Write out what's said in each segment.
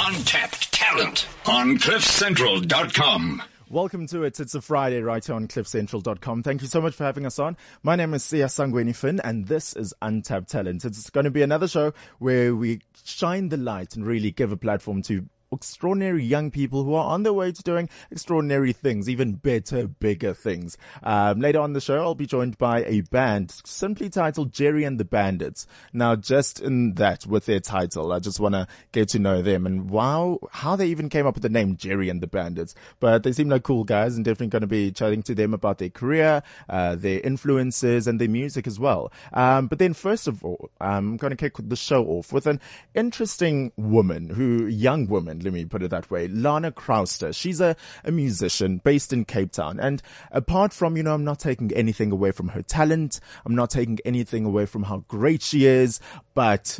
Untapped talent on CliffCentral.com. Welcome to it. It's a Friday right here on CliffCentral.com. Thank you so much for having us on. My name is Siya Sangweni Finn and this is Untapped Talent. It's going to be another show where we shine the light and really give a platform to extraordinary young people who are on their way to doing extraordinary things, even better, bigger things. Um, later on the show, I'll be joined by a band simply titled Jerry and the Bandits. Now, just in that, with their title, I just want to get to know them and wow, how they even came up with the name Jerry and the Bandits. But they seem like cool guys and definitely going to be chatting to them about their career, uh, their influences and their music as well. Um, but then first of all, I'm going to kick the show off with an interesting woman who, young woman, let me put it that way. Lana Crowster. She's a, a musician based in Cape Town. And apart from, you know, I'm not taking anything away from her talent. I'm not taking anything away from how great she is, but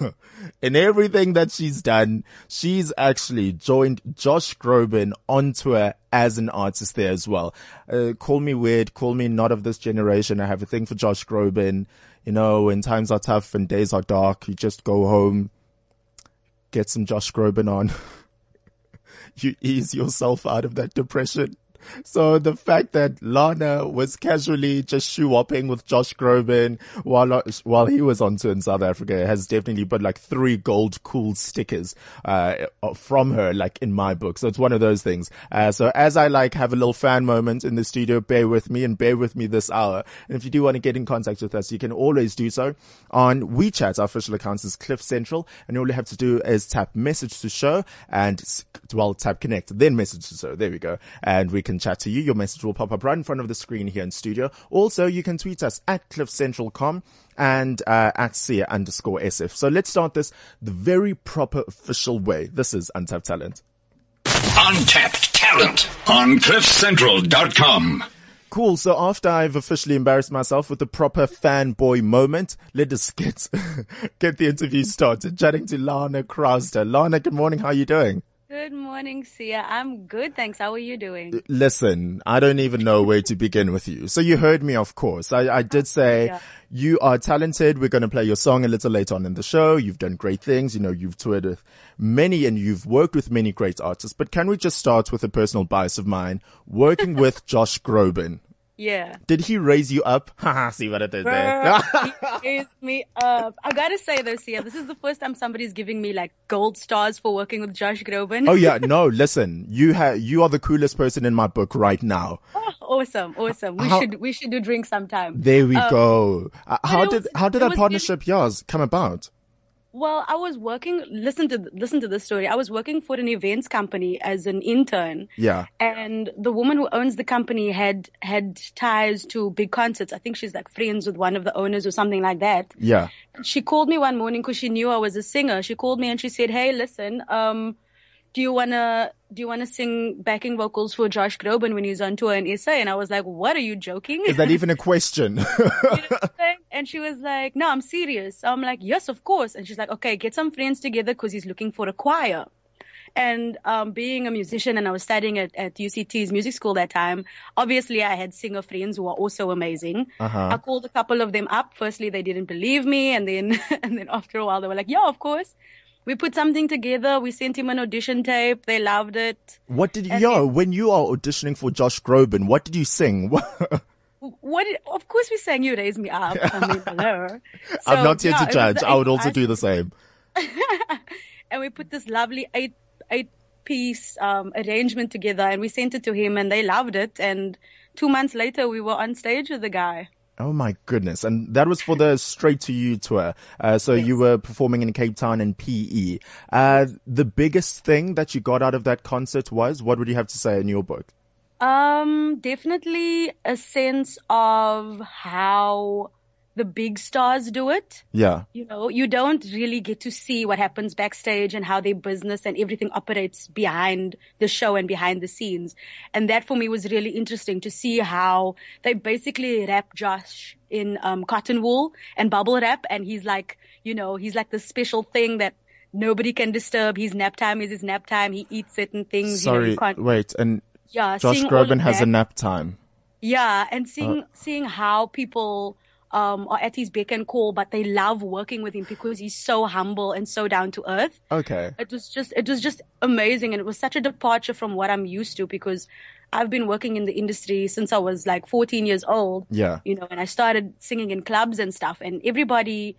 in everything that she's done, she's actually joined Josh Groban on tour as an artist there as well. Uh, call me weird, call me not of this generation. I have a thing for Josh Groban. You know, when times are tough and days are dark, you just go home, get some Josh Groban on. you ease yourself out of that depression. So the fact that Lana was casually just shoe hopping with Josh Groban while while he was on tour in South Africa has definitely put like three gold cool stickers uh, from her like in my book. So it's one of those things. Uh, so as I like have a little fan moment in the studio, bear with me and bear with me this hour. And if you do want to get in contact with us, you can always do so on WeChat. Our official account is Cliff Central, and all you have to do is tap message to show and well tap connect, then message to show. There we go, and we can chat to you. Your message will pop up right in front of the screen here in studio. Also, you can tweet us at cliffcentral.com and uh, at Siya underscore SF. So let's start this the very proper official way. This is Untapped Talent. Untapped Talent on cliffcentral.com. Cool. So after I've officially embarrassed myself with the proper fanboy moment, let us get get the interview started. Chatting to Lana Crowster. Lana, good morning. How are you doing? Good morning, Siya. I'm good, thanks. How are you doing? Listen, I don't even know where to begin with you. So you heard me, of course. I, I did say yeah. you are talented. We're going to play your song a little later on in the show. You've done great things. You know, you've toured with many and you've worked with many great artists. But can we just start with a personal bias of mine? Working with Josh Groban. Yeah. Did he raise you up? Haha, see what I did there. he raised me up. I gotta say though, Siya, this is the first time somebody's giving me like gold stars for working with Josh Groban. oh yeah, no, listen, you have, you are the coolest person in my book right now. Oh, awesome, awesome. We how, should, we should do drinks sometime. There we um, go. Uh, how did, was, how did that partnership really, yours come about? Well, I was working. Listen to listen to this story. I was working for an events company as an intern. Yeah. And the woman who owns the company had had ties to big concerts. I think she's like friends with one of the owners or something like that. Yeah. She called me one morning because she knew I was a singer. She called me and she said, "Hey, listen, um, do you wanna do you wanna sing backing vocals for Josh Groban when he's on tour in SA? And I was like, What are you joking? Is that even a question? And she was like, No, I'm serious. So I'm like, Yes, of course. And she's like, Okay, get some friends together because he's looking for a choir. And um, being a musician and I was studying at, at UCT's music school that time, obviously I had singer friends who are also amazing. Uh-huh. I called a couple of them up. Firstly, they didn't believe me. And then, and then after a while, they were like, yeah, of course we put something together. We sent him an audition tape. They loved it. What did you, yo, when you are auditioning for Josh Groban, what did you sing? what of course we sang you raise me up I mean, hello. So, i'm not here yeah, to judge i would also do the same and we put this lovely eight eight piece um, arrangement together and we sent it to him and they loved it and two months later we were on stage with the guy Oh my goodness. And that was for the Straight to You tour. Uh, so yes. you were performing in Cape Town and PE. Uh, the biggest thing that you got out of that concert was, what would you have to say in your book? Um, definitely a sense of how the big stars do it. Yeah. You know, you don't really get to see what happens backstage and how their business and everything operates behind the show and behind the scenes. And that for me was really interesting to see how they basically wrap Josh in um, cotton wool and bubble wrap. And he's like, you know, he's like the special thing that nobody can disturb. His nap time is his nap time. He eats certain things. Sorry, you know, wait. And yeah, Josh Groban has a nap time. Yeah, and seeing uh, seeing how people um, are at his beck and call, but they love working with him because he's so humble and so down to earth. Okay. It was just, it was just amazing. And it was such a departure from what I'm used to because I've been working in the industry since I was like 14 years old. Yeah. You know, and I started singing in clubs and stuff and everybody,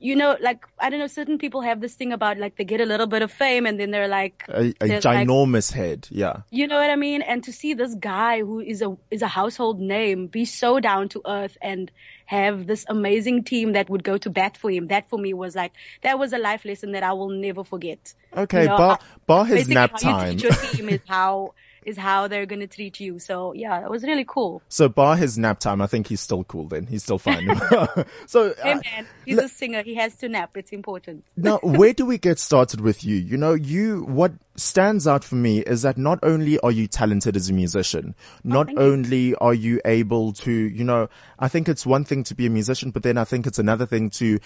you know, like, I don't know, certain people have this thing about like they get a little bit of fame and then they're like, A, a they're like- ginormous head. Yeah. you know what I mean? And to see this guy who is a is a household name be so down to earth and have this amazing team that would go to bat for him, that for me was like that was a life lesson that I will never forget. Okay. You know, bar, bar his nap how time. you treat your team is how is how they're gonna treat you. So yeah, it was really cool. So bar his nap time, I think he's still cool then. He's still fine. so Hey uh, man, he's a singer. He has to nap. It's important. now, where do we get started with you? You know, you, what stands out for me is that not only are you talented as a musician, not thank you. only are you able to, you know, I think it's one thing to be a musician, but then I think it's another thing to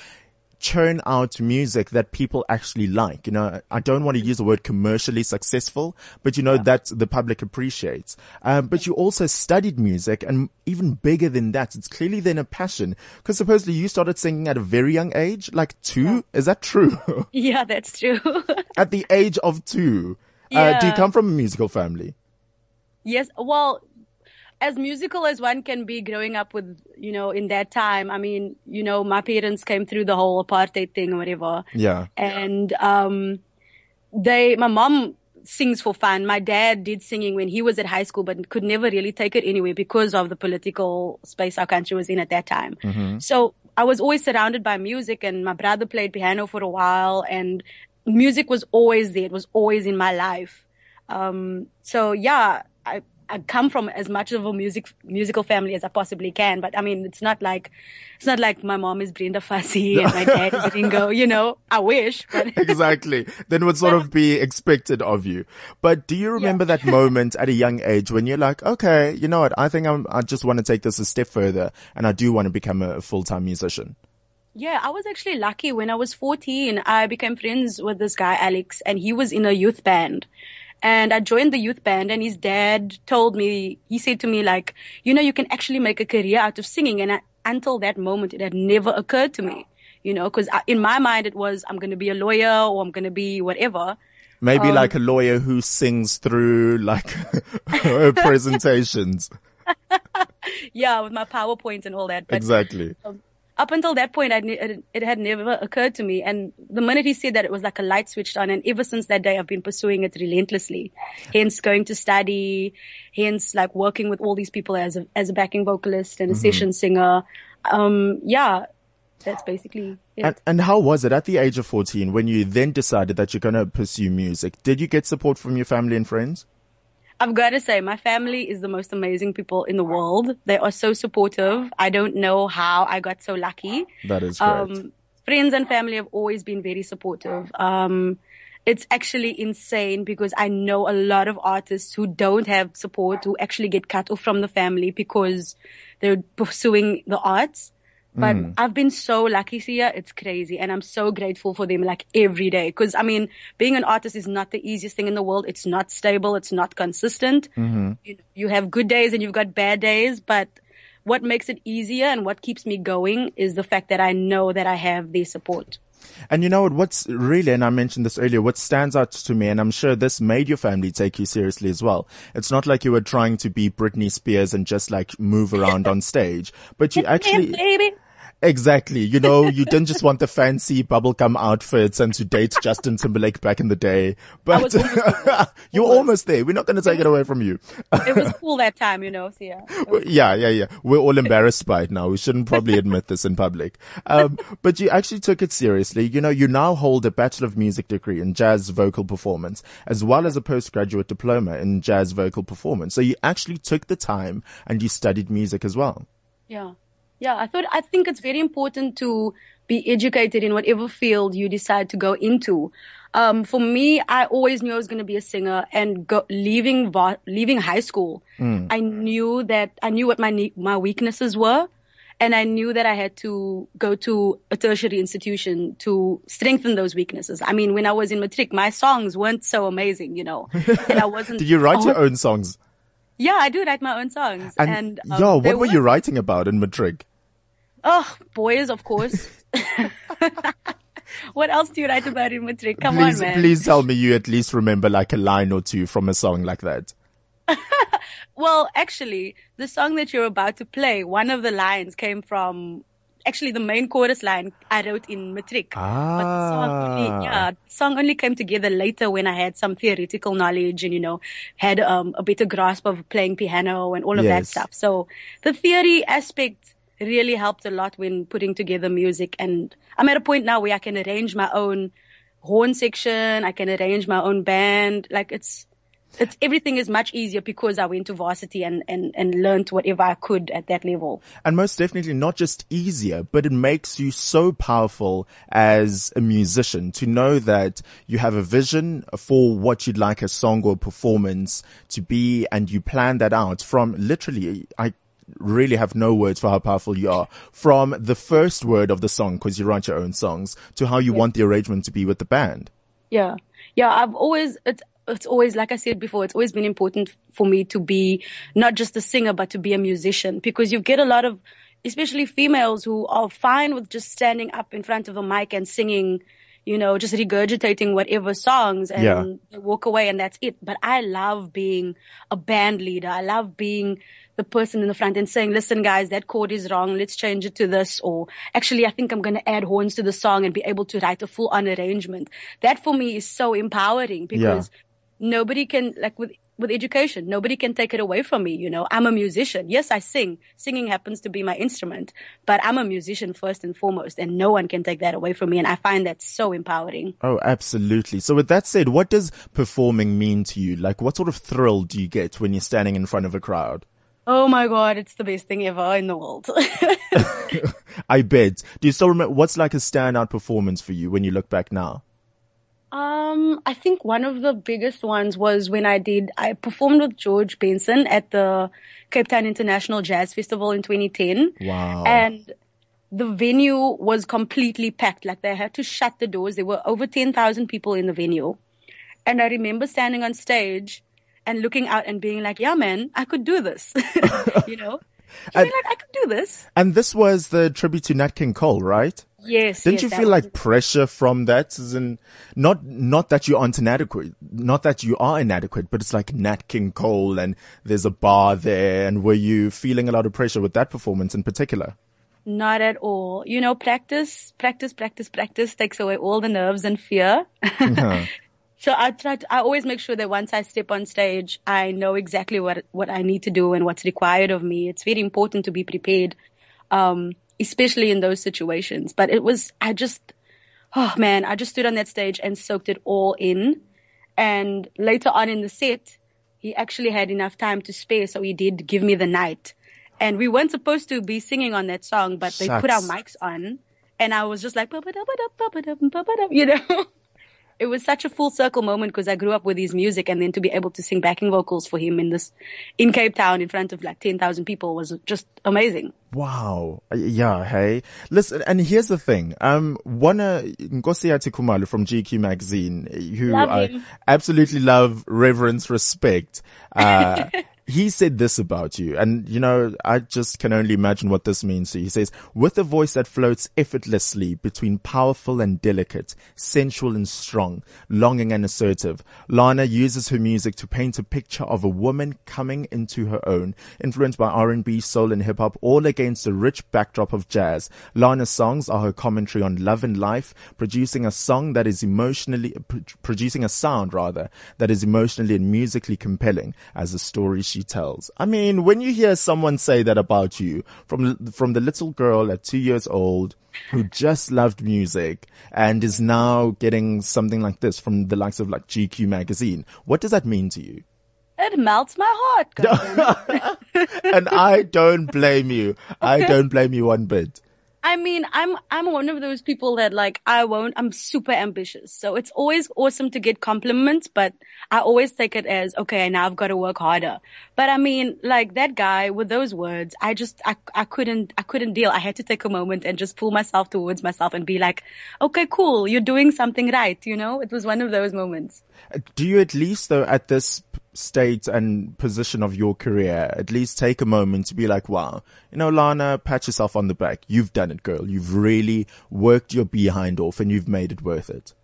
churn out music that people actually like. You know, I don't want to use the word commercially successful, but you know, that the public appreciates. Um, but you also studied music and even bigger than that, it's clearly then a passion because supposedly you started singing at a very young age, like two. Is that true? Yeah, that's true. at the age of two. Uh, do you come from a musical family? Yes, well, as musical as one can be growing up with, you know, in that time, I mean, you know, my parents came through the whole apartheid thing or whatever. Yeah. And, um, they, my mom sings for fun. My dad did singing when he was at high school, but could never really take it anyway because of the political space our country was in at that time. So I was always surrounded by music and my brother played piano for a while and music was always there. It was always in my life. Um, so yeah, I, come from as much of a music, musical family as I possibly can. But I mean, it's not like, it's not like my mom is Brenda Fassie and my dad is Ringo, you know, I wish, but exactly. Then would sort of be expected of you. But do you remember that moment at a young age when you're like, okay, you know what? I think I'm, I just want to take this a step further and I do want to become a full-time musician. Yeah, I was actually lucky. When I was 14, I became friends with this guy, Alex, and he was in a youth band. And I joined the youth band and his dad told me, he said to me like, you know, you can actually make a career out of singing. And I, until that moment, it had never occurred to me, you know, cause I, in my mind it was, I'm going to be a lawyer or I'm going to be whatever. Maybe Um, like a lawyer who sings through like presentations. Yeah, with my PowerPoint and all that. But Exactly. Up until that point, I'd, it, it had never occurred to me. And the minute he said that, it was like a light switched on. And ever since that day, I've been pursuing it relentlessly. Hence going to study, hence like working with all these people as a, as a backing vocalist and a session singer. Um, yeah, that's basically it. And, and how was it at the age of 14 when you then decided that you're going to pursue music? Did you get support from your family and friends? I've got to say, my family is the most amazing people in the world. They are so supportive. I don't know how I got so lucky. That is great. Um, friends and family have always been very supportive. Um, it's actually insane because I know a lot of artists who don't have support who actually get cut off from the family because they're pursuing the arts. But mm. I've been so lucky here. It's crazy. And I'm so grateful for them like every day. Cause I mean, being an artist is not the easiest thing in the world. It's not stable. It's not consistent. Mm-hmm. You, you have good days and you've got bad days, but what makes it easier and what keeps me going is the fact that I know that I have their support. And you know what? What's really, and I mentioned this earlier, what stands out to me, and I'm sure this made your family take you seriously as well. It's not like you were trying to be Britney Spears and just like move around on stage, but you actually, baby. Exactly, you know, you didn't just want the fancy bubblegum outfits and to date Justin Timberlake back in the day, but almost you're almost there. We're not going to take it away from you. It was cool that time, you know. So yeah. Yeah, yeah, yeah. We're all embarrassed by it now. We shouldn't probably admit this in public. Um, but you actually took it seriously. You know, you now hold a Bachelor of Music degree in jazz vocal performance, as well as a postgraduate diploma in jazz vocal performance. So you actually took the time and you studied music as well. Yeah. Yeah. I thought, I think it's very important to be educated in whatever field you decide to go into. Um, for me, I always knew I was going to be a singer and go, leaving, leaving high school, I knew that I knew what my, ne- my weaknesses were. And I knew that I had to go to a tertiary institution to strengthen those weaknesses. I mean, when I was in matric, my songs weren't so amazing, you know, and I wasn't. Did you write oh, your own songs? Yeah, I do write my own songs. And, And, um, they what were you writing about in Matric? Oh, boys, of course. what else do you write about in Matric? Come please, on, man. please tell me you at least remember like a line or two from a song like that. Well, actually, the song that you're about to play, one of the lines came from actually the main chorus line I wrote in Matric. But the song Ah. only, yeah, song only came together later when I had some theoretical knowledge and, you know, had um, a better grasp of playing piano and all of that Yes. stuff. So the theory aspect really helped a lot when putting together music. And I'm at a point now where I can arrange my own horn section. I can arrange my own band. Like it's, it's everything is much easier because I went to varsity and, and, and learned whatever I could at that level. And most definitely not just easier, but it makes you so powerful as a musician to know that you have a vision for what you'd like a song or performance to be and you plan that out from literally, I really have no words for how powerful you are from the first word of the song because you write your own songs to how you want the arrangement to be with the band. Yeah. Yeah. I've always, it's, it's always, like I said before, it's always been important for me to be not just a singer, but to be a musician because you get a lot of, especially females who are fine with just standing up in front of a mic and singing, you know, just regurgitating whatever songs and Yeah. walk away and that's it. But I love being a band leader. I love being the person in the front and saying, listen guys, that chord is wrong. Let's change it to this. Or actually, I think I'm going to add horns to the song and be able to write a full on arrangement. That for me is so empowering because nobody can, like with, with education, nobody can take it away from me. You know, I'm a musician. Yes, I sing. Singing happens to be my instrument, but I'm a musician first and foremost and no one can take that away from me. And I find that so empowering. Oh, absolutely. So with that said, what does performing mean to you? Like what sort of thrill do you get when you're standing in front of a crowd? Oh my God. It's the best thing ever in the world. I bet. Do you still remember what's like a standout performance for you when you look back now? Um, I think one of the biggest ones was when I did, I performed with George Benson at the Cape Town International Jazz Festival in 2010. Wow. And the venue was completely packed. Like they had to shut the doors. There were over 10,000 people in the venue. And I remember standing on stage and looking out and being like, yeah, man, I could do this. you know? I feel like I could do this. And this was the tribute to Nat King Cole, right? Yes. Didn't yes, you feel like pressure from that? As in, not, not that you aren't inadequate, not that you are inadequate, but it's like Nat King Cole and there's a bar there. And were you feeling a lot of pressure with that performance in particular? Not at all. You know, practice, practice, practice, practice takes away all the nerves and fear. Uh-huh. so I try to, I always make sure that once I step on stage, I know exactly what, what I need to do and what's required of me. It's very important to be prepared, um, especially in those situations. But it was, I just, oh man, I just stood on that stage and soaked it all in. And later on in the set, he actually had enough time to spare. So he did give me the night. And we weren't supposed to be singing on that song, but they put our mics on and I was just like, "Ba-ba-da-ba-da, ba-ba-da, ba-ba-da," you know, it was such a full circle moment because I grew up with his music and then to be able to sing backing vocals for him in this, in Cape Town in front of like 10,000 people was just amazing. Wow. Uh, Yeah, hey. Listen, and here's the thing. Um, Wana Nkosiyati Khumalo from GQ magazine, who Love I him. absolutely love, reverence, respect, uh, he said this about you. And, you know, I just can only imagine what this means you. He says, with a voice that floats effortlessly between powerful and delicate, sensual and strong, longing and assertive, Lana uses her music to paint a picture of a woman coming into her own, influenced by R&B, soul and hip hop, all against the rich backdrop of jazz. Lana's songs are her commentary on love and life, producing a song that is emotionally, producing a sound rather, that is emotionally and musically compelling as the story she tells. I mean, when you hear someone say that about you, from, from the little girl at two years old, who just loved music and is now getting something like this from the likes of like GQ magazine, what does that mean to you? It melts my heart. and I don't blame you. I don't blame you one bit. I mean, I'm, I'm one of those people that like, I won't, I'm super ambitious. So it's always awesome to get compliments, but I always take it as, okay, now I've got to work harder. But I mean, like that guy with those words, I just, I, I couldn't, I couldn't deal. I had to take a moment and just pull myself towards myself and be like, okay, cool. You're doing something right. You know, it was one of those moments. Do you at least though at this state and position of your career, at least take a moment to be like, wow, you know, Lana, pat yourself on the back. You've done it, girl. You've really worked your behind off and you've made it worth it.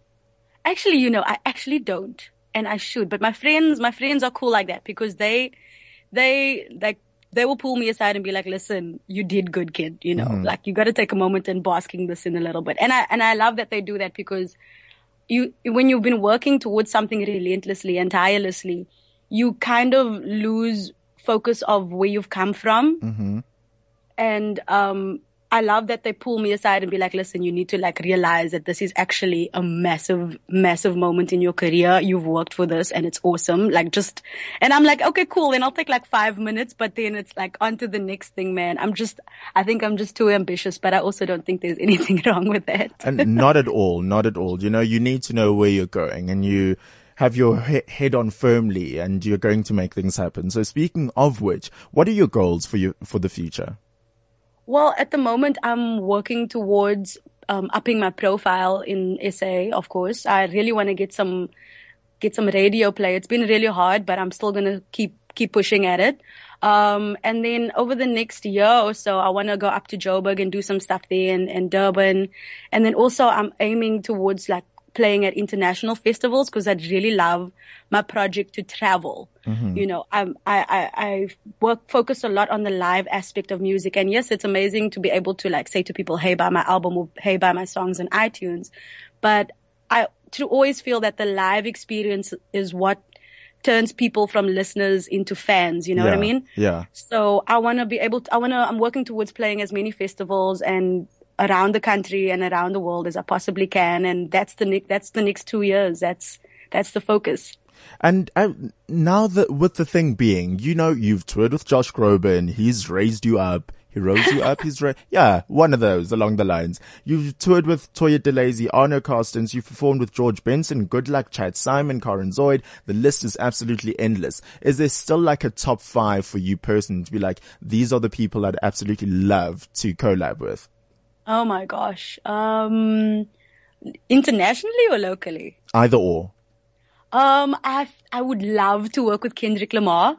Actually, you know, I actually don't and I should, but my friends, my friends are cool like that because they, they, like, they will pull me aside and be like, listen, you did good, kid. You know, mm-hmm. like you got to take a moment and basking this in a little bit. And I, and I love that they do that because you, when you've been working towards something relentlessly and tirelessly, you kind of lose focus of where you've come from. Mm-hmm. And, um, I love that they pull me aside and be like, listen, you need to like realize that this is actually a massive, massive moment in your career. You've worked for this and it's awesome. Like just, and I'm like, okay, cool. Then I'll take like five minutes, but then it's like on to the next thing, man. I'm just, I think I'm just too ambitious, but I also don't think there's anything wrong with that. and not at all. Not at all. You know, you need to know where you're going and you, have your he- head on firmly and you're going to make things happen. So speaking of which, what are your goals for you, for the future? Well, at the moment, I'm working towards um, upping my profile in SA. Of course, I really want to get some get some radio play. It's been really hard, but I'm still gonna keep keep pushing at it. Um, and then over the next year or so, I want to go up to Joburg and do some stuff there and, and Durban. And then also I'm aiming towards like playing at international festivals because I'd really love my project to travel. Mm-hmm. You know, I'm, I, I, I work, focus a lot on the live aspect of music. And yes, it's amazing to be able to like say to people, Hey, buy my album or Hey, buy my songs on iTunes. But I, to always feel that the live experience is what turns people from listeners into fans. You know yeah, what I mean? Yeah. So I want to be able to, I want to, I'm working towards playing as many festivals and around the country and around the world as I possibly can. And that's the, that's the next two years. That's, that's the focus. And uh, now that with the thing being, you know, you've toured with Josh Groban, he's raised you up. He rose you up. He's ra- yeah, one of those along the lines. You've toured with Toya Delazy, Arno Carstens. You've performed with George Benson, Goodluck, Chad Saaiman, Karen Zoid. The list is absolutely endless. Is there still like a top five for you personally to be like, these are the people I'd absolutely love to collab with? Oh my gosh. Um, internationally or locally? Either or. Um, I I would love to work with Kendrick Lamar.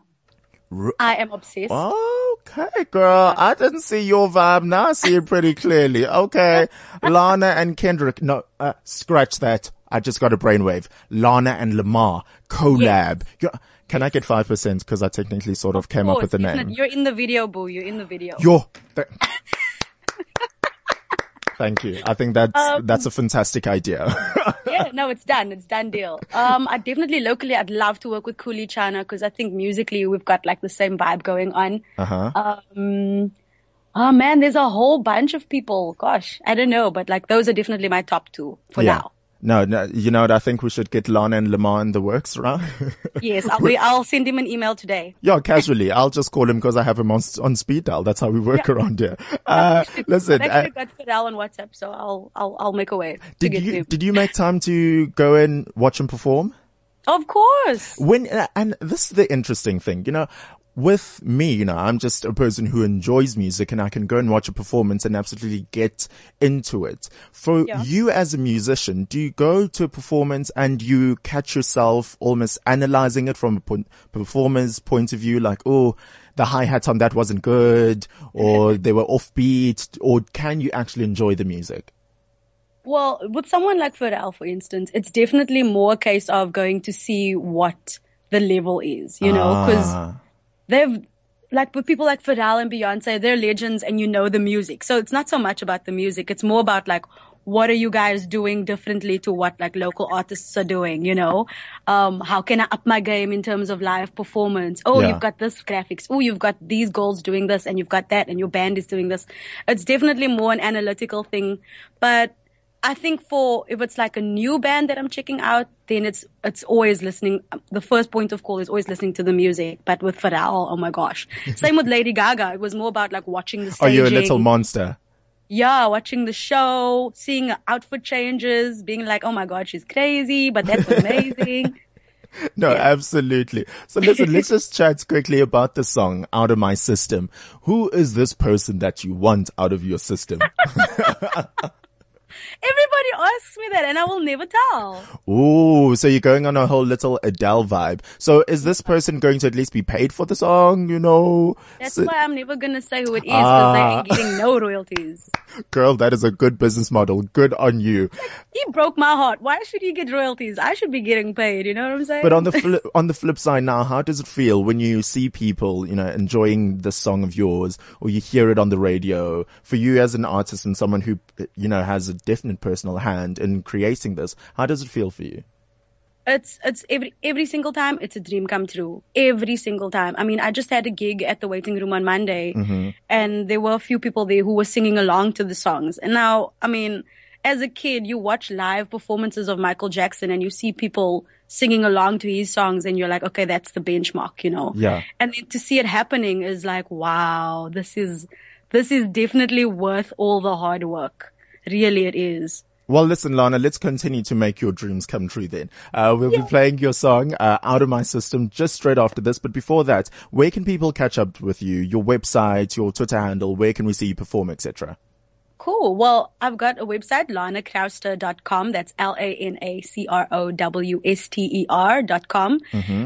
R- I am obsessed. Okay, girl. I didn't see your vibe. Now I see it pretty clearly. Okay. Lana and Kendrick. No, uh, scratch that. I just got a brainwave. Lana and Lamar collab. Yes. Can I get 5%? Cause I technically sort of, of came course, up with the name. You're in the video, boo. You're in the video. You're, Thank you. I think that's um, that's a fantastic idea. yeah, no, it's done. It's done deal. Um, I definitely locally, I'd love to work with Kuli Chana because I think musically we've got like the same vibe going on. Uh-huh. Um, oh man, there's a whole bunch of people. Gosh, I don't know, but like those are definitely my top two for yeah. now. No, no, you know what? I think we should get Lana and Lamar in the works, right? yes, I'll, I'll, send him an email today. Yeah, casually. I'll just call him because I have him on, on speed dial. That's how we work yeah. around here. Uh, listen. I actually uh, got Fidel on WhatsApp, so I'll, I'll, I'll make a way. Did you, did you make time to go and watch him perform? Of course. When, and this is the interesting thing, you know, with me, you know, I'm just a person who enjoys music and I can go and watch a performance and absolutely get into it. For yeah. you as a musician, do you go to a performance and you catch yourself almost analyzing it from a performer's point of view, like, oh, the hi-hat on that wasn't good or they were offbeat or can you actually enjoy the music? Well, with someone like Pharrell, for instance, it's definitely more a case of going to see what the level is, you know, because ah they've like with people like Pharrell and Beyonce, they're legends and you know the music. So it's not so much about the music. It's more about like, what are you guys doing differently to what like local artists are doing, you know? Um, how can I up my game in terms of live performance? Oh, yeah. you've got this graphics. Oh, you've got these goals doing this and you've got that and your band is doing this. It's definitely more an analytical thing, but I think for if it's like a new band that I'm checking out, then it's it's always listening. The first point of call is always listening to the music. But with Pharrell, oh my gosh, same with Lady Gaga. It was more about like watching the. Oh, staging. Are you a little monster? Yeah, watching the show, seeing outfit changes, being like, oh my god, she's crazy, but that's amazing. no, yeah. absolutely. So listen, let's just chat quickly about the song Out of My System. Who is this person that you want out of your system? Everybody asks me that and I will never tell. Ooh, so you're going on a whole little Adele vibe. So is this person going to at least be paid for the song? You know, That's So- why I'm never gonna say who it is because they Ah. ain't getting no royalties. girl, that is a good business model. Good on you. He broke my heart. Why should he get royalties? I should be getting paid. You know what I'm saying? But on the flip, on the flip side now, how does it feel when you see people, you know, enjoying the song of yours or you hear it on the radio? For you as an artist and someone who, you know, has a definite personal hand in creating this, how does it feel for you? it's it's every every single time it's a dream come true. Every single time. I mean i just had a gig at the waiting room on monday mm-hmm. and there were a few people there who were singing along to the songs. And now i mean as a kid you watch live performances of michael jackson and you see people singing along to his songs and you're like okay that's the benchmark you know? Yeah. and then to see it happening is like wow this is this is definitely worth all the hard work really it is Well, listen, Lana, let's continue to make your dreams come true then. Uh, we'll be playing your song, uh, Out of My System just straight after this. But before that, where can people catch up with you? Your website, your Twitter handle, where can we see you perform, etc.? Cool. Well, I've got a website, lanacrowster.com. That's L-A-N-A-C-R-O-W-S-T-E-R dot com.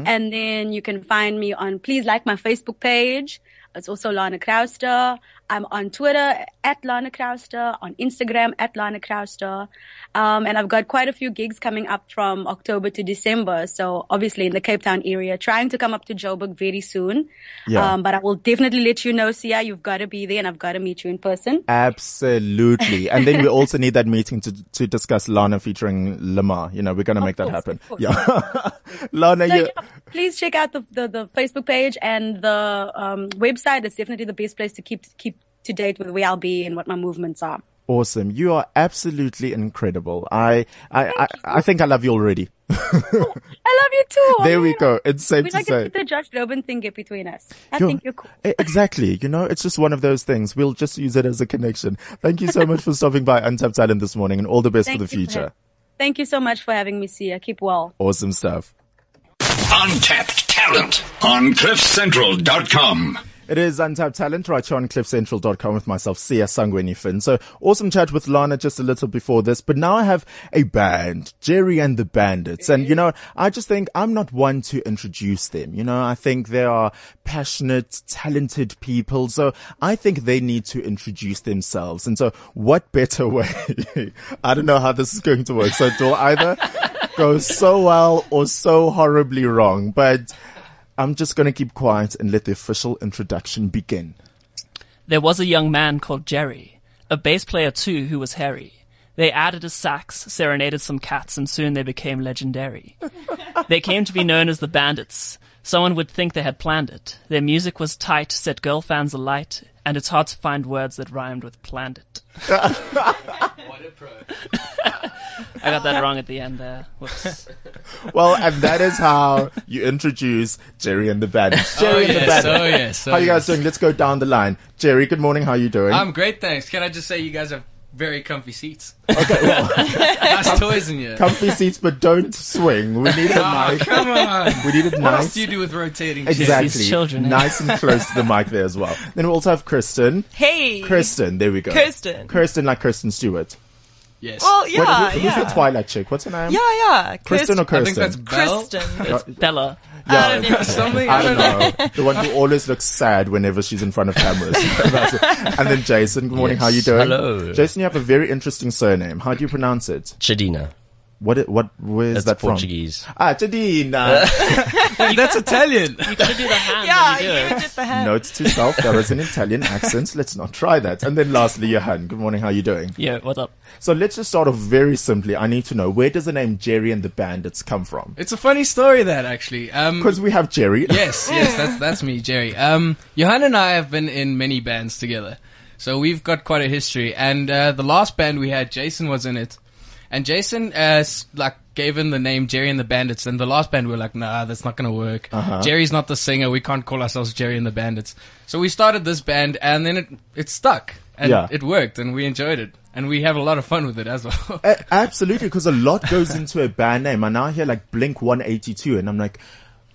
And then you can find me on, please like my Facebook page. It's also Lana Crowster. I'm on Twitter at Lana Crowster, on Instagram at Lana Crowster. Um, and I've got quite a few gigs coming up from October to December. So obviously in the Cape Town area, trying to come up to Joburg very soon. Yeah. Um, but I will definitely let you know, Siya, you've got to be there and I've got to meet you in person. Absolutely. And then we also need that meeting to, to discuss Lana featuring Lamar. You know, we're going to make that happen. Yeah. Lana, So you, yeah, please check out the, the, the Facebook page and the um, website. It's definitely the best place to keep keep to date with where I'll be and what my movements are. awesome. You are absolutely incredible. I, I, I, I think I love you already. I love you too. I There we go. It's safe We're to not gonna say. let the Josh Groban thing get between us. I You're- think you're cool. Exactly. You know, it's just one of those things. We'll just use it as a connection. Thank you so much for stopping by Untapped Talent this morning and all the best Thank for the you for future. having- Thank you so much for having me, Siya. Keep well. Awesome stuff. Untapped talent on CliffCentral.com. It is Untapped Talent right here on CliffCentral.com with myself, Siya Sangweni Finn. So awesome chat with Lana just a little before this, but now I have a band, Jerry and the Bandits. And you know, I just think I'm not one to introduce them. You know, I think they are passionate, talented people. So I think they need to introduce themselves. And so what better way? I don't know how this is going to work. So will either go so well or so horribly wrong, but I'm just going to keep quiet and let the official introduction begin. There was a young man called Jerry, a bass player too who was hairy. They added a sax, serenaded some cats, and soon they became legendary. they came to be known as the Bandits. Someone would think they had planned it. Their music was tight, set girl fans alight, and it's hard to find words that rhymed with planned it. I got that wrong at the end there. Whoops. Well, and that is how you introduce Jerry and the Bandits. Oh, Jerry Oh and the yes, Bandits. oh yes. Oh, how you guys doing? Let's go down the line. Jerry, good morning. How are you doing? I'm great, thanks. Can I just say you guys have very comfy seats? okay, well, Nice toys in here. comfy seats, but don't swing. We need a Oh, mic. come on. We need it nice. What else do you do with rotating chairs? Exactly. These children, eh? Nice and close to the mic there as well. Then we also have Kristen. Hey. Kristen, there we go. Kristen. Kristen, like Kristen Stewart. Yes. Well, What- yeah, who- who's yeah. the Twilight chick? What's her name? Yeah, yeah. Kristen or I think Kirsten? that's Belle. Kristen. It's Bella. yeah, don't even- Something I don't know. The one who always looks sad whenever she's in front of cameras. And then Jason, good morning. How are you doing? hello. Jason, you have a very interesting surname. How do you pronounce it? Chadina. What? it- What? Where's That's that Portuguese. from? Portuguese. Ah, Chadina. That's Italian. You gotta do the hand Yeah, when you do you it. did the hand. Note to self: there is an Italian accent. Let's not try that. And then lastly, Johan. Good morning. How are you doing? Yeah, what's up? So let's just start off very simply. I need to know where does the name Jerry and the Bandits come from? It's a funny story that actually. Um, Because we have Jerry. yes, yes, that's that's me, Jerry. Um, Johan and I have been in many bands together, so we've got quite a history. And uh, the last band we had, Jason was in it, and Jason uh, like gave him the name Jerry and the Bandits. And the last band we were like, nah, that's not gonna work. Jerry's not the singer. We can't call ourselves Jerry and the Bandits. So we started this band, and then it it stuck, and Yeah. it worked, and we enjoyed it, and we have a lot of fun with it as well. A- absolutely, because a lot goes into a band name. I now hear like Blink 182, and I'm like,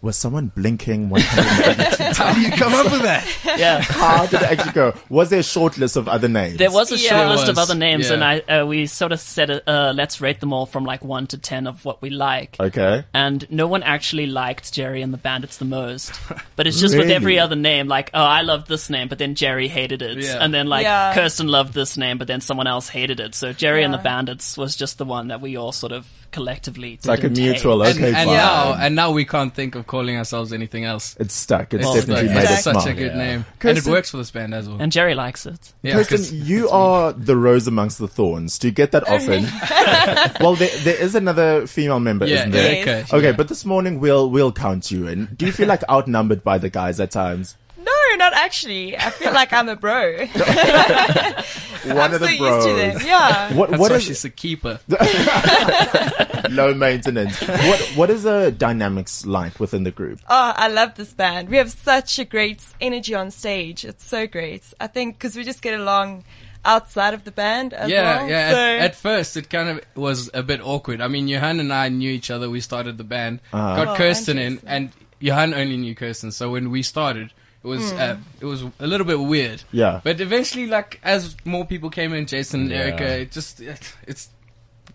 Was someone blinking 182 How do you come up with that? Yeah. How did it actually go? Was there a short list of other names? There was a Yeah. short There list of was, other names, yeah. and I uh, we sort of said, uh, let's rate them all from like one to ten of what we like. Okay. And no one actually liked Jerry and the Bandits the most. But it's just with every Really? other name, like, oh, I loved this name, but then Jerry hated it. Yeah. And then like Yeah. Kirsten loved this name, but then someone else hated it. So Jerry and the Yeah. Bandits was just the one that we all sort of collectively It's like a mutual, hate. And, okay, and fine. now, and now we can't think of calling ourselves anything else. It's stuck. It's It's definitely like- made it's us such a good Yeah. name, and it works for this band as well. And Jerry likes it. yeah, Kirsten, 'cause you are the rose amongst the thorns. Do you get that often? well, there, there is another female member, yeah, isn't there? Yes. okay, Okay, but this morning we'll we'll count you in. Do you feel like outnumbered by the guys at times? No, not actually. I feel like I'm a bro. One I'm of the bros. used to them. Yeah. What That's what why is she's a keeper. low maintenance? What what is the dynamics like within the group? Oh, I love this band. We have such a great energy on stage. It's so great. I think because we just get along outside of the band as Yeah, well. yeah. So, At, at first, it kind of was a bit awkward. I mean, Johan and I knew each other. We started the band. Uh-huh. Got Oh, Kirsten in, and Johan only knew Kirsten. So when we started, it was Hmm. uh, it was a little bit weird. Yeah. But eventually, like as more people came in, Jason and Yeah. Erica, it just it, it's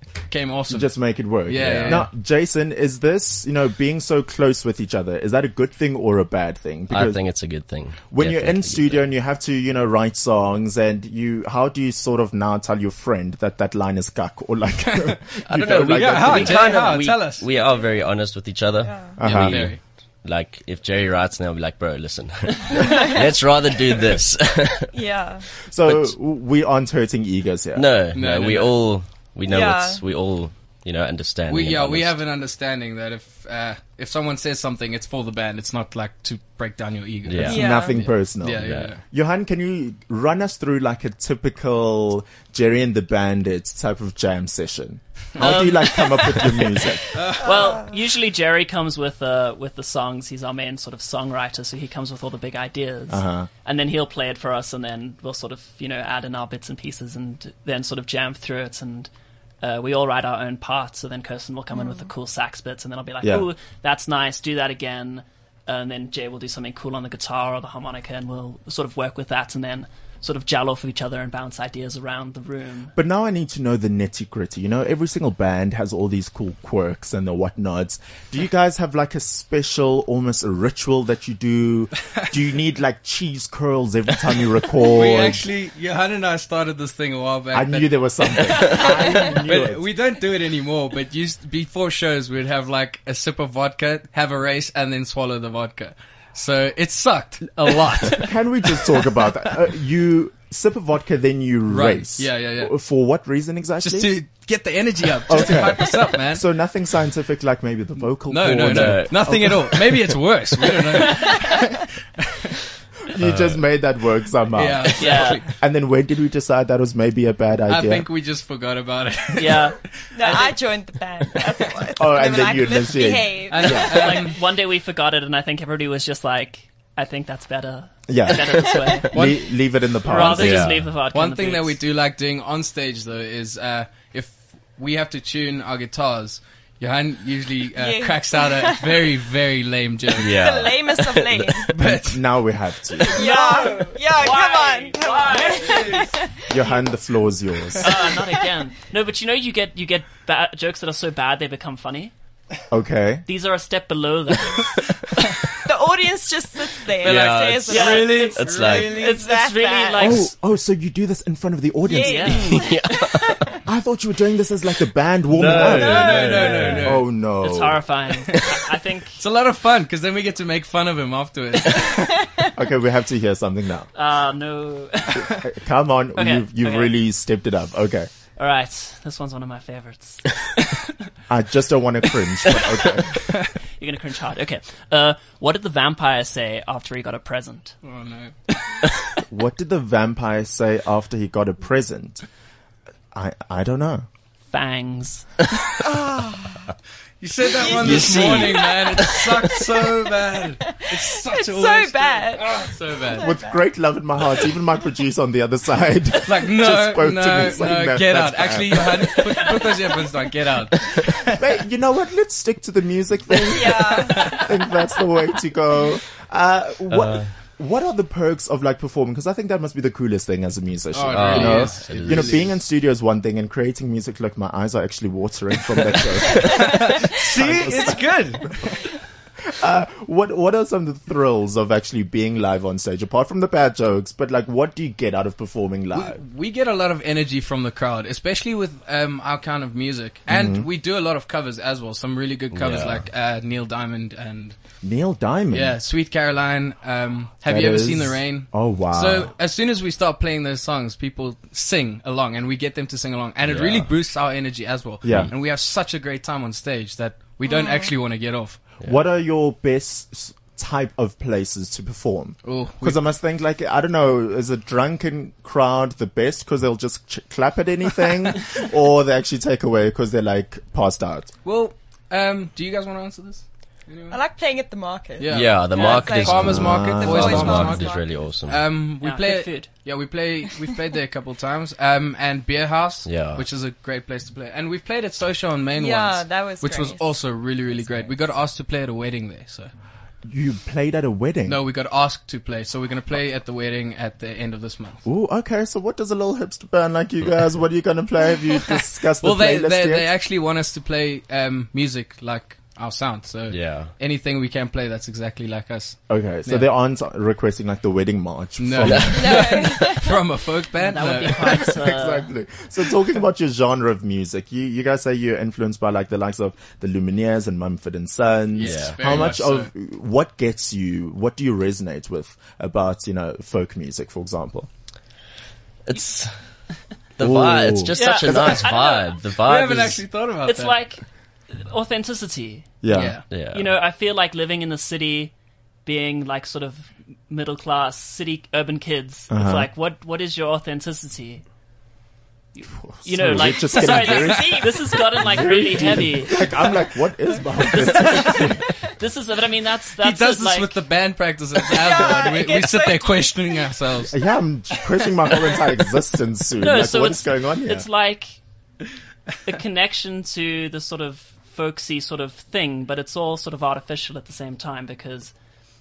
it became awesome. Just make it work. Yeah, yeah, Now, Jason, is this you know being so close with each other? Is that a good thing or a bad thing? I think it's a good thing. when you're in Definitely a good studio and you have to, you know, write songs and you, how do you sort of now tell your friend that that line is cuck or like, I don't know. We, Yeah, how? we be- Jerry, kind how? of we, Tell us. we are very honest with each other. Uh-huh. And we- Very. Like if Jerry writes now, I'll be like, bro, listen, let's rather do this. yeah. So But- we aren't hurting egos here. no, No, no, no, we no. all we know Yeah. it's we all you know understand. We yeah, we have an understanding that if uh, if someone says something, it's for the band. It's not like to break down your ego. Yeah. It's Yeah. nothing personal. yeah, yeah. yeah. Johan, can you run us through like a typical Jerry and the Bandits type of jam session? How do you like come up with your music? Well, usually Jerry comes with uh, with the songs. He's our main sort of songwriter, so he comes with all the big ideas, Uh-huh. and then he'll play it for us, and then we'll sort of you know add in our bits and pieces, and then sort of jam through it, and uh, we all write our own parts. So then Kirsten will come in with the cool sax bits, and then I'll be like, Yeah. "Oh, that's nice. Do that again." And then Jay will do something cool on the guitar or the harmonica, and we'll sort of work with that, and then sort of gel off of each other and bounce ideas around the room. But now I need to know the nitty gritty. You know, every single band has all these cool quirks and the whatnots. Do you guys have like a special, almost a ritual that you do? Do you need like cheese curls every time you record? We actually, Johan and I started this thing a while back. I knew there was something. I knew But it. we don't do it anymore. But used before shows, we'd have like a sip of vodka, have a race, and then swallow the vodka. So it sucked a lot. Can we just talk about that? Uh, you sip a vodka, then you Right. race. Yeah, yeah, yeah. For what reason exactly? just to get the energy up, just Okay. to hype us up, man. so nothing scientific like maybe the vocal no, no, no, No. nothing at all. Maybe it's worse. We don't know. You just made that work somehow. Yeah, Yeah, And then when did we decide that was maybe a bad idea? I think we just forgot about it. yeah. No, I joined the band. That's what it was. Oh, They and were then you Let's initiate. behave. And, like one day we forgot it, and I think everybody was just like, "I think that's better. yeah. Better this way." Le- leave it in the past. Rather Yeah. just leave the vodka. in One the thing that we do like doing on stage though is uh, if we have to tune our guitars, Johan usually uh, Yeah. cracks out a very very lame joke. Yeah. The lamest of lame. But Now we have to. yeah. Yeah, come on. Come on. Johan, the floor is yours. Uh, not again. No, but you know, you get you get ba- jokes that are so bad they become funny. Okay. These are a step below that. The audience just sits there. Yeah, and it's- stares yeah, at us. really, It's like it's that it's really bad. like Oh, oh, so you do this in front of the audience? Yeah. I thought you were doing this as like a band warming No, up. no, no, no, no, no. Oh no. it's horrifying. I, I think. It's a lot of fun because then we get to make fun of him afterwards. Okay, we have to hear something now. Uh, no. Come on, Okay, you've, you've okay. really stepped it up. Okay. All right, this one's one of my favorites. I just don't want to cringe, but okay. You're gonna cringe hard. Okay. Uh, what did the vampire say after he got a present? oh no! What did the vampire say after he got a present? I I don't know. Fangs. You said that one this see. morning, man. It sucked so bad. It's such It's a so bad. Oh, so bad. With great love in my heart, even my producer on the other side. Like Just no, spoke to no, me saying no, that get that's out. Actually, Johan, put, put those earphones on. Get out. Wait, you know what? Let's stick to the music thing. Yeah. I think that's the way to go. Uh, what what are the perks of like performing? Because I think that must be the coolest thing as a musician. Oh, it you really know, is. It you know, really being is. in studio is one thing, and creating music. Like my eyes are actually watering from that show. See, it's good. what what are some of the thrills of actually being live on stage? Apart from the bad jokes, but like, what do you get out of performing live? We get a lot of energy from the crowd, especially with um, our kind of music, and we do a lot of covers as well. Some really good covers, Yeah. like uh, Neil Diamond and Neil Diamond. yeah, Sweet Caroline. Um, have That you ever is- seen the rain? Oh wow. So as soon as we start playing those songs, people sing along, and we get them to sing along, and it Yeah. really boosts our energy as well. Yeah. and we have such a great time on stage that we don't actually want to get off. what are your best type of places to perform? Oh, Because I must think like I don't know, is a drunken crowd the best because they'll just ch- clap at anything, or they actually take away because they're like passed out? Well, um, do you guys want to answer this? Anyone? I like playing at the market. Yeah. Yeah, the Yeah, market like is Farmers cool. market, The the boys boys' farmers market. market. is really awesome. Um, we Yeah, play good food. Yeah, we play. We've played there a couple of times. Um, and Beer House. Yeah. which is a great place to play. And we've played at Social on Main Yeah, once. that was which was also really really great. We got asked to play at a wedding there. So You played at a wedding. no, we got asked to play. So we're gonna play at the wedding at the end of this month. Ooh, okay. So what does a little hipster band like you guys? What are you gonna play? Have you discussed the Well, they playlist they, yet? they actually want us to play um music like our sound. So yeah. anything we can play that's exactly like us okay, so Yeah. they aren't requesting like the wedding march. No. from- No. from a folk band. That no. would be quite. Uh, exactly. So talking about your genre of music, you, you guys say you're influenced by like the likes of the Lumineers and Mumford and Sons. Yeah. How much, much of what gets you? What do you resonate with about you know folk music, for example? It's the vibe. It's just Yeah. such a nice I don't know. vibe. The we vibe haven't is actually thought about that. it's that. like authenticity. Yeah. yeah. yeah. You know, I feel like living in the city, being like sort of middle class city urban kids. Uh-huh. It's like what what is your authenticity? You, you know, Sorry, like just getting sorry, very- this, this has gotten like really heavy. Like I'm like, what is my authenticity? This is, but I mean, that's He that's does it, this like, with the band practices as well, and we, we sit there questioning ourselves. yeah, I'm questioning my whole entire existence soon. No, like, so what it's going on here? It's like a connection to the sort of folksy sort of thing, but it's all sort of artificial at the same time because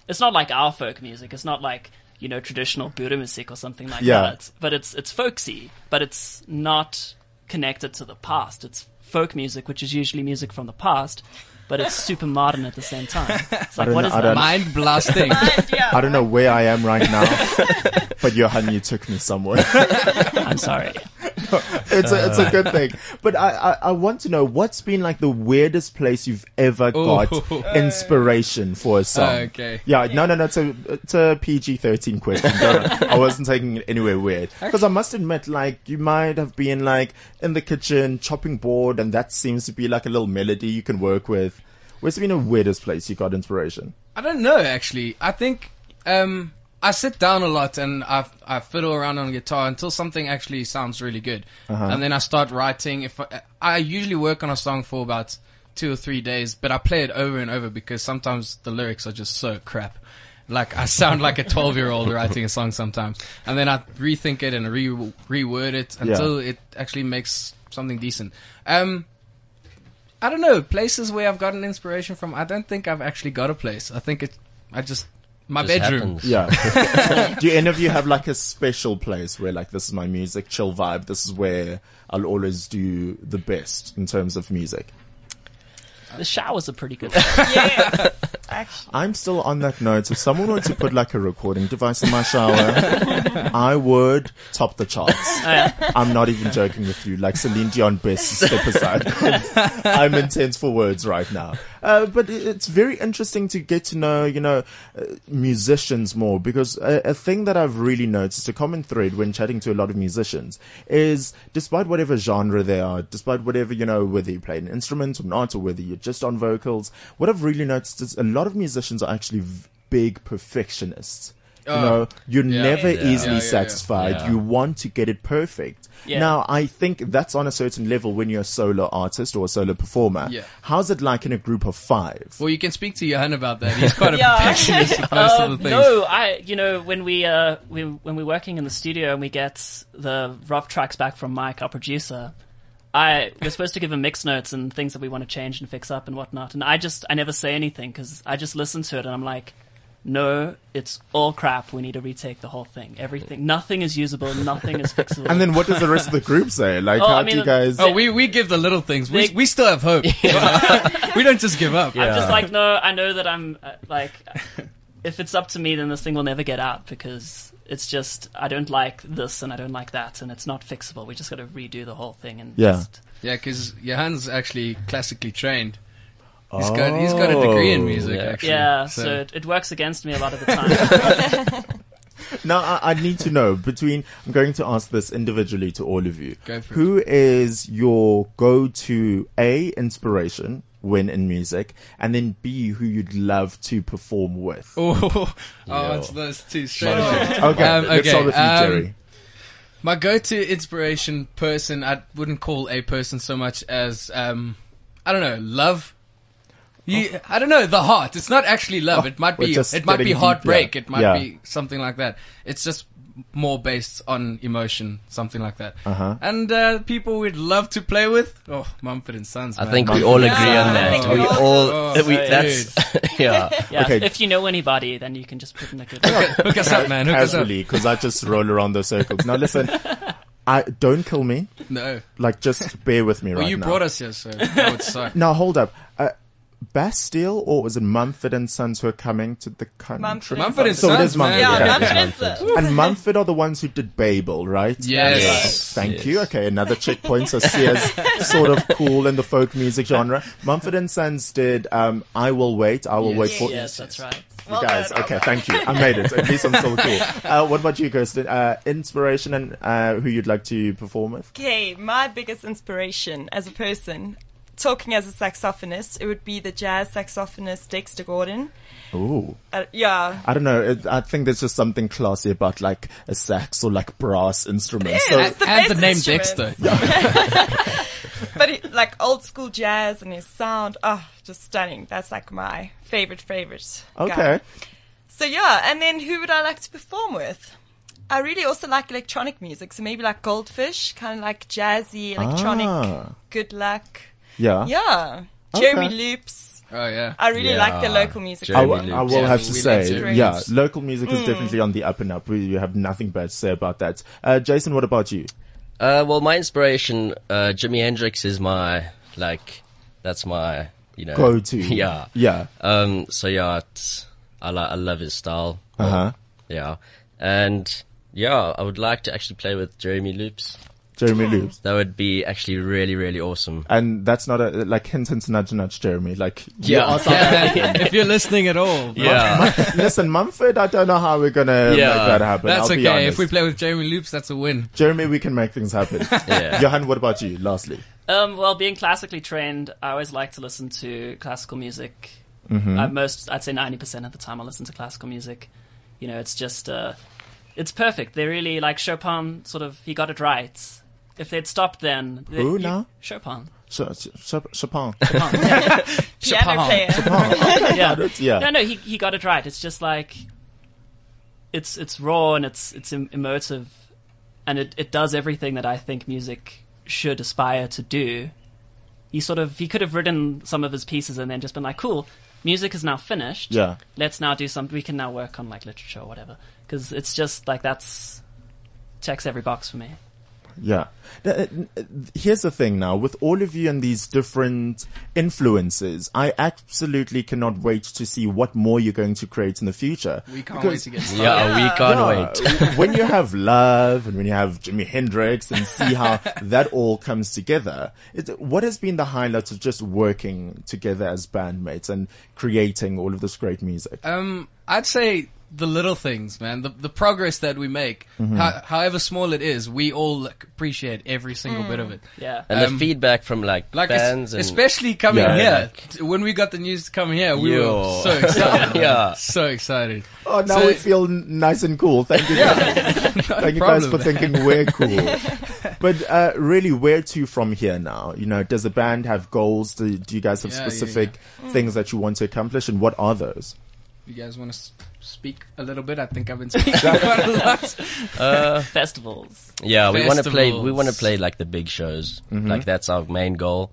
it's not like our folk music. It's not like you know traditional Buddha music or something like Yeah. that. But it's it's folksy, but it's not connected to the past. It's folk music, which is usually music from the past, but it's super modern at the same time. It's like don't what know, is that? don't- Mind blasting. yeah. I don't know where I am right now, but Johan, you took me somewhere. I'm sorry. it's a, it's a good thing. But I, I, I want to know what's been like the weirdest place you've ever got Ooh. inspiration for a song. Okay. Yeah, no, no, no. It's a, it's a PG thirteen question. I wasn't taking it anywhere weird because I must admit, like you might have been like in the kitchen chopping board, and that seems to be like a little melody you can work with. Where's been the weirdest place you got inspiration? I don't know actually. I think um, I sit down a lot and I I fiddle around on guitar until something actually sounds really good, and then I start writing. If I, I usually work on a song for about two or three days, but I play it over and over because sometimes the lyrics are just so crap. Like I sound like a twelve year old writing a song sometimes, and then I rethink it and re reword it until it actually makes something decent. Um, I don't know places where I've gotten inspiration from. I don't think I've actually got a place. I think it. I just my Just bedroom. happens. Yeah. Do any of you have like a special place where like this is my music chill vibe? This is where I'll always do the best in terms of music. The showers are pretty good. yeah. Actually. I'm still on that note. If someone were to put like a recording device in my shower, I would top the charts. I'm not even joking with you. Like Celine Dion best step aside. I'm intense for words right now. Uh, but it's very interesting to get to know, you know, uh, musicians more because a, a thing that I've really noticed, a common thread when chatting to a lot of musicians is despite whatever genre they are, despite whatever, you know, whether you play an instrument or not, or whether you're just on vocals, what I've really noticed is a lot of musicians are actually v- big perfectionists You know, you're Yeah. never Yeah. easily Yeah, yeah, yeah. satisfied. Yeah. You want to get it perfect. Yeah. Now, I think that's on a certain level when you're a solo artist or a solo performer. Yeah. How's it like in a group of five? Well, you can speak to Johan about that. He's quite a perfectionist with most Um, of the things. no, I you know when we uh we, when we're working in the studio and we get the rough tracks back from Mike, our producer. I we're supposed to give him mix notes and things that we want to change and fix up and whatnot, and I just I never say anything because I just listen to it and I'm like, no, it's all crap. We need to retake the whole thing. Everything, nothing is usable, nothing is fixable. And then what does the rest of the group say? Like, Oh, how I do you guys? Oh, we, we give the little things. We, They- we still have hope. we don't just give up. I'm just like, no, I know that I'm uh, like, if it's up to me, then this thing will never get out because it's just I don't like this and I don't like that, and it's not fixable. We just got to redo the whole thing and Yeah. just Yeah, because Johan's actually classically trained. He's got he's got a degree in music. Yeah. Actually, yeah. So, it, it works against me a lot of the time. Now, I, I need to know between, I'm going to ask this individually to all of you. Go for it. Who is your go-to A, inspiration when in music, and then B, who you'd love to perform with? oh, oh, Yeah. it's those two straight away. Okay, Um, let's okay, start with you, um, Jerry. My go-to inspiration person, I wouldn't call a person so much as um, I don't know, love. You, I don't know the heart. It's not actually love. Oh, it might be. It might be getting deep, heartbreak. yeah. It might Yeah. be something like that. It's just more based on emotion, something like that. Uh-huh. And uh, people we'd love to play with. Oh, Mumford and Sons. I think we all agree Yeah, on that. think We we all- all, Oh, we, dude. that's, yeah. yeah. Okay. If you know anybody, then you can just put in a good. Hook us up, man. Hook. Casually, because I just roll around those circles. Now listen, I don't kill me. No. Like, just bear with me Well, right you brought us here, so that would suck. Now hold up. Uh, Bastille or was it Mumford and Sons who are coming to the country? Mumford Mumford and So it Sons, is Mumford, man. Yeah, Okay. Mumford and Mumford are the ones who did Babel, right? Yes. Yes. Thank Yes. you. Okay, another checkpoint. So Siya's sort of cool in the folk music genre. Mumford and Sons did um, "I Will Wait." I will wait for you. yes, that's right. you guys. Okay, thank you. I made it. At least I'm still cool. Uh, what about you, Kirsten? Uh, inspiration and uh, who you'd like to perform with? Okay, my biggest inspiration as a person, talking as a saxophonist, it would be the jazz saxophonist Dexter Gordon. Ooh, Uh, yeah. I don't know. It, I think there's just something classy about like a sax or like brass instruments. So It's the and the name instrument. Dexter. But it, like old school jazz and his sound, oh, just stunning. That's like my favorite, favorite. guy. okay, So yeah, and then who would I like to perform with? I really also like electronic music, so maybe like Goldfish, kind of like jazzy, electronic, Ah. Goodluck. Yeah. Yeah. Okay. Jeremy Loops. Oh yeah. I really like the local music. I, Jeremy w- I Loops. will Yeah, have to say, yeah, local music is definitely on the up and up. We you have nothing bad to say about that. Uh, Jason, what about you? Uh, well, my inspiration, uh, Jimi Hendrix is my, like, that's my, you know. Go to. Yeah. Yeah. Um, so yeah, it's, I, li- I love his style. Uh huh. Yeah. And yeah, I would like to actually play with Jeremy Loops. Jeremy Loops. That would be actually really, really awesome. And that's not a, like, hint, hint, nudge, nudge, Jeremy. Like, you Yeah. are South African. if you're listening at all, Yeah. Listen, Mumford, I don't know how we're gonna Yeah. make that happen. that's I'll okay. If we play with Jeremy Loops, that's a win. Jeremy, we can make things happen. Yeah. Johan, what about you? Lastly, Um, well, being classically trained, I always like to listen to classical music. Mm-hmm. Uh, most, I'd say, ninety percent of the time, I listen to classical music. You know, it's just, uh, it's perfect. They really like Chopin. Sort of, he got it right. If they'd stopped then, they- Who you- now? Chopin. Ch- ch- ch- Chopin. Piano player. yeah. yeah. No, no, he he got it right. It's just like it's it's raw and it's it's em- emotive, and it it does everything that I think music should aspire to do. He sort of he could have written some of his pieces and then just been like, "Cool, music is now finished. Yeah. let's now do some. We can now work on like literature or whatever." Because it's just like that's checks every box for me. Yeah. Uh, uh, Here's the thing now, with all of you and these different influences, I absolutely cannot wait to see what more you're going to create in the future. We can't Because- wait to get started. Yeah, we can't Yeah, wait. when you have love and when you have Jimi Hendrix and see how that all comes together, it, what has been the highlight of just working together as bandmates and creating all of this great music? Um, I'd say the little things, man. The the progress that we make, Mm-hmm. ho- however small it is, we all like, appreciate every single bit of it. Yeah. And Um, the feedback from like, Like es- fans and especially coming Yeah. here T- when we got the news to come here, we Yo. were so excited. Yeah. so excited. Oh, now So- we feel nice and cool. Thank you. Thank you guys for man. thinking we're cool. but uh, really, where to from here now? You know, does the band have goals? Do, do you guys have Yeah, yeah, specific things that you want to accomplish, and what are those? You guys want to s- speak a little bit? I think I've been speaking quite a lot. uh, Festivals. yeah, we want to play. We want to play like the big shows. Mm-hmm. Like that's our main goal,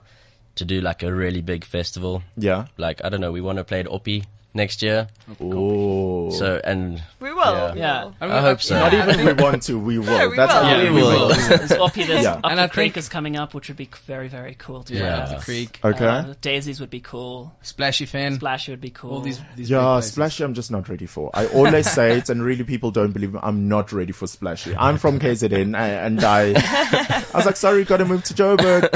to do like a really big festival. Yeah. Like I don't know, we want to play at Opie next year. Oh. So and We will. Yeah. Yeah. will. mean, I hope so. not even if we want to, we will. we That's will. how Yeah, we we will. will. There's Oppie, there's Yeah. Up And the I Creek think- is coming up, which would be very, very cool to Yeah. play. the creek, Okay. Uh, Daisies would be cool. Splashy Fen, Splashy would be cool. all these these yeah. Splashy, I'm just not ready for. I always say it, and really people don't believe me. I'm not ready for Splashy. I'm from KZN, and I, I was like, sorry, gotta move to Joburg.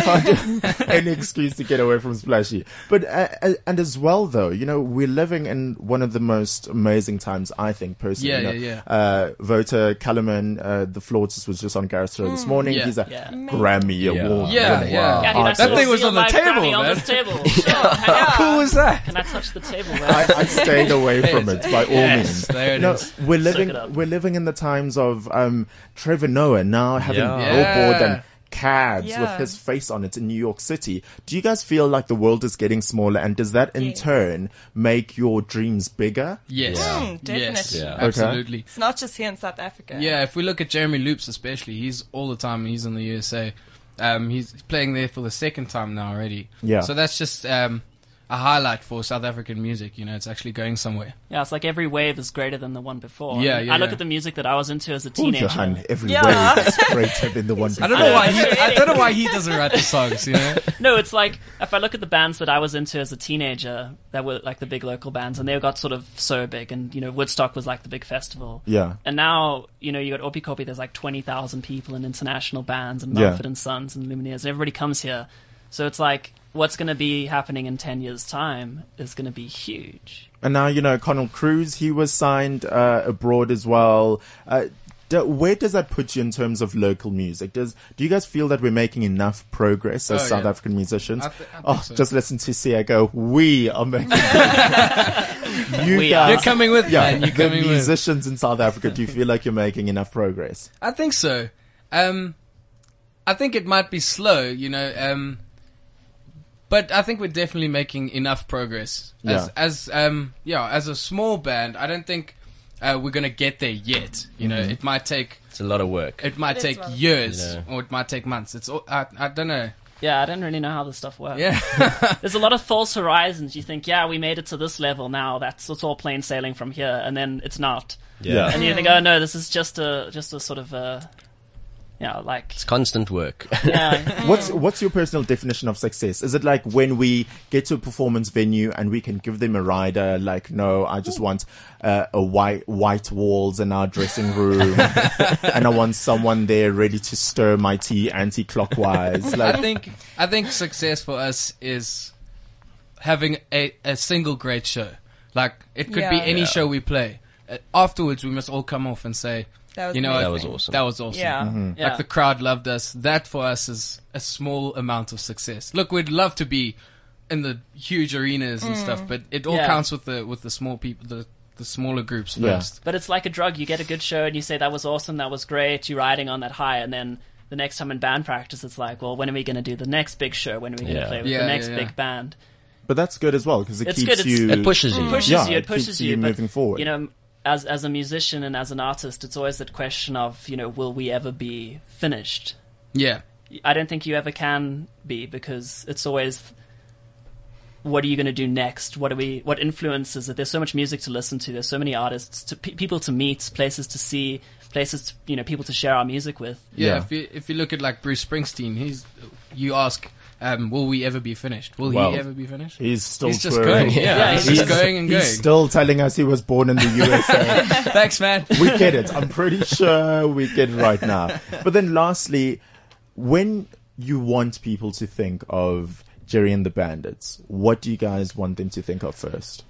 Any excuse to get away from Splashy. But, uh, uh, and as well though, you know, we're living in one of the most amazing times, I think, personally. Yeah, you know. yeah, Uh, Wouter Kellerman uh, the Flautist was just on Gareth's show this morning. Yeah. He's a Yeah. Grammy Yeah. award. Yeah, yeah. Yeah, can I artist. That thing was on the table, Grammy on man. this table. Sure. How cool was that? Can I touch the table? Man? I, I stayed away from it by all Yes, means. there it no, is. we're living it we're living in the times of um, Trevor Noah now having Yeah. billboard Yeah. and cabs Yeah. with his face on it in New York City. Do you guys feel like the world is getting smaller, and does that in Yes. turn make your dreams bigger? Yes, Mm, yes, definitely. Yeah. Okay. absolutely. It's not just here in South Africa. Yeah, if we look at Jeremy Loops especially, he's all the time. He's in the USA. Um, he's playing there for the second time now already. Yeah. So that's just um, a highlight for South African music. You know, it's actually going somewhere. Yeah, it's like every wave is greater than the one before. Yeah, I yeah, I look yeah. at the music that I was into as a teenager. Johan, every Yeah. wave is greater than the one I don't before. know why he. I don't know why he doesn't write the songs. You know. No, it's like if I look at the bands that I was into as a teenager, that were like the big local bands, and they got sort of so big, and you know Woodstock was like the big festival. Yeah. And now you know you got Oppikoppi. There's like twenty thousand people and international bands and Yeah. Mumford and Sons and Lumineers, and everybody comes here. So it's like what's going to be happening in ten years' time is going to be huge. And now, you know, Connell Cruz, he was signed uh, abroad as well. Uh, do, where does that put you in terms of local music? Does do you guys feel that we're making enough progress as Oh, South yeah. African musicians? I thi- I oh, so. just listen to Siya go. We are making. you We guys, are. You're coming with, yeah, man. You're the coming with. musicians in South Africa. Do you feel like you're making enough progress? I think so. Um, I think it might be slow, you know. Um, but I think we're definitely making enough progress. As, Yeah. as um, yeah, as a small band, I don't think uh, we're gonna get there yet. You know, it might take it's a lot of work. it might It is take well. years, You know. or it might take months. It's all, I I don't know. Yeah, I don't really know how this stuff works. Yeah, There's a lot of false horizons. You think, yeah, we made it to this level now. That's it's all plain sailing from here, and then it's not. Yeah. And you think, oh no, this is just a just a sort of a, you know, like It's constant work. yeah, What's what's your personal definition of success? Is it like when we get to a performance venue and we can give them a rider? Like, no, I just want uh, a white white walls in our dressing room, and I want someone there ready to stir my tea anti-clockwise. I think I think success for us is having a, a single great show. Like it could be any Yeah. show we play. Uh, afterwards, we must all come off and say, That was you know, amazing. That was awesome. That was awesome. Yeah. Mm-hmm. yeah. Like the crowd loved us. That for us is a small amount of success. Look, we'd love to be in the huge arenas and stuff, mm. but it all Yeah. counts with the with the small people, the the smaller groups Yeah. first. But it's like a drug. You get a good show and you say that was awesome, that was great. You're riding on that high, and then the next time in band practice, it's like, well, when are we going to do the next big show? When are we going to Yeah. play with Yeah, the next yeah, yeah. big band? but that's good as well because it It's keeps good, it's- you. it pushes you. It pushes Yeah, you. it It pushes keeps you. you but, moving forward. You know, as as a musician and as an artist, it's always that question of you know, will we ever be finished? Yeah, I don't think you ever can be because it's always what are you going to do next? What are we? What influences it? There's so much music to listen to. There's so many artists, to, pe- people to meet, places to see, places to, you know, people to share our music with. yeah. Yeah. If you if you look at like Bruce Springsteen, he's you ask, um, will we ever be finished? Will Well, he ever be finished? He's still He's just touring. going. Yeah, Yeah, he's he's- just going and going. He's still telling us he was born in the USA. Thanks, man. we get it. I'm pretty sure we get it right now. But then lastly, when you want people to think of Jerry and the Bandits, what do you guys want them to think of first?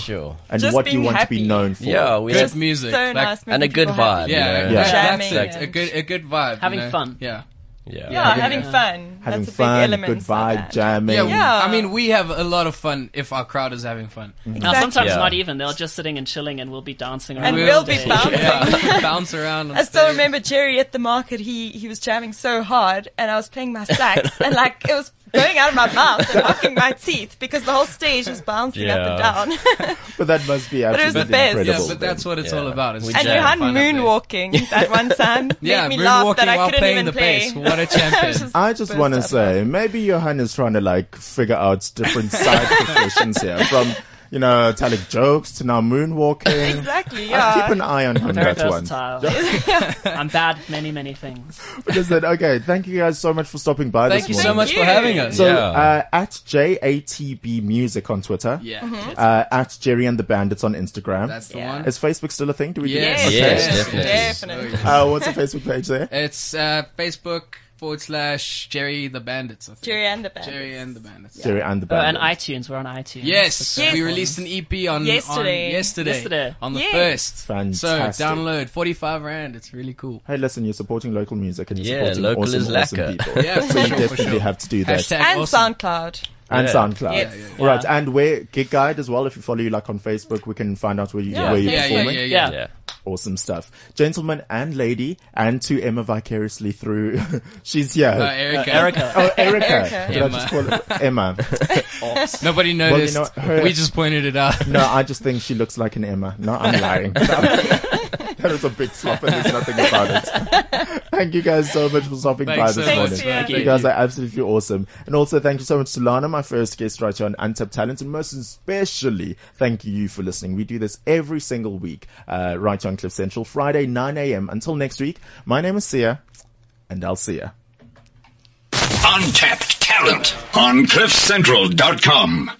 Sure. and Just what you being want to be known for. Yeah, we Good have, music. So like- nice. and a good vibe. happy. you Yeah, know? Yeah. that- that's it. A good, a good vibe. you Having know? fun. Yeah. Yeah. Yeah, having fun. Having That's a fun, big element. good vibe, jamming. Yeah, Yeah. I mean, we have a lot of fun if our crowd is having fun. Mm-hmm. Now, sometimes Yeah. not even. They're just sitting and chilling, and we'll be dancing around. And we'll be bouncing. Yeah, bounce around. I still remember Jerry at the market. He he was jamming so hard, and I was playing my sax, and like it was going out of my mouth and knocking my teeth because the whole stage was bouncing up and down. But that must be it was absolutely the best. Yeah, incredible. but that's what it's Yeah. all about. It's We just and. Johan fun up there. moonwalking that one time Yeah, made me laugh that I couldn't playing even the play. bass. What a I was champion. I just burst want to say, maybe Johan is trying to like figure out different side professions here, from you know telling jokes to now moonwalking. Exactly, yeah. I'll keep an eye on him Very that one. versatile. I'm bad at many, many things. But listen, okay, thank you guys so much for stopping by Thank you this so much Thank for having us. So Yeah. uh, at JATB Music on Twitter, yeah, uh, at Jerry and the Bandits on Instagram. that's the Yeah. one. is Facebook still a thing? Do we? do Yes, that? Yes, Okay. definitely. Definitely. Uh, what's the Facebook page there? It's uh, Facebook forward slash Jerry the Bandits. I think. Jerry and the Bandits. Jerry and the Bandits. Jerry and the Oh, and iTunes. We're on iTunes. Yes, Yes. we released an EP on Yesterday. on yesterday, Yesterday. on the Yes. first. Fantastic. So download forty five rand. It's really cool. Hey, listen, you're supporting local music and you're Yeah, supporting local awesome, is awesome lekker. people. Yeah, for so you sure, for definitely sure. have to do that. Hashtag And awesome. SoundCloud. and Yeah. SoundCloud. Yes. Yeah, yeah, Right, and where Gig Guide as well. If you follow you like on Facebook, we can find out where you Yeah, where you're Yeah, yeah, performing. yeah, yeah. Yeah. Yeah. Awesome stuff, gentlemen and lady, and to Emma vicariously through. she's here. Uh, Erica. Erica. oh, Erica. Erica. Did I just call her Emma? Nobody Well, you noticed. know, her- we just pointed it out. no, I just think she looks like an Emma. No, I'm lying. that was a big flop, and there's nothing about it. thank you guys so much for stopping by Thanks this so morning. much. Thanks, You guys are absolutely awesome. And also thank you so much to Lana, my first guest right here on Untapped Talent. And most especially, thank you for listening. We do this every single week, uh, right here on Cliff Central, Friday, 9 a.m. Until next week, my name is Siya, and I'll see ya. Untapped talent on CliffCentral.com.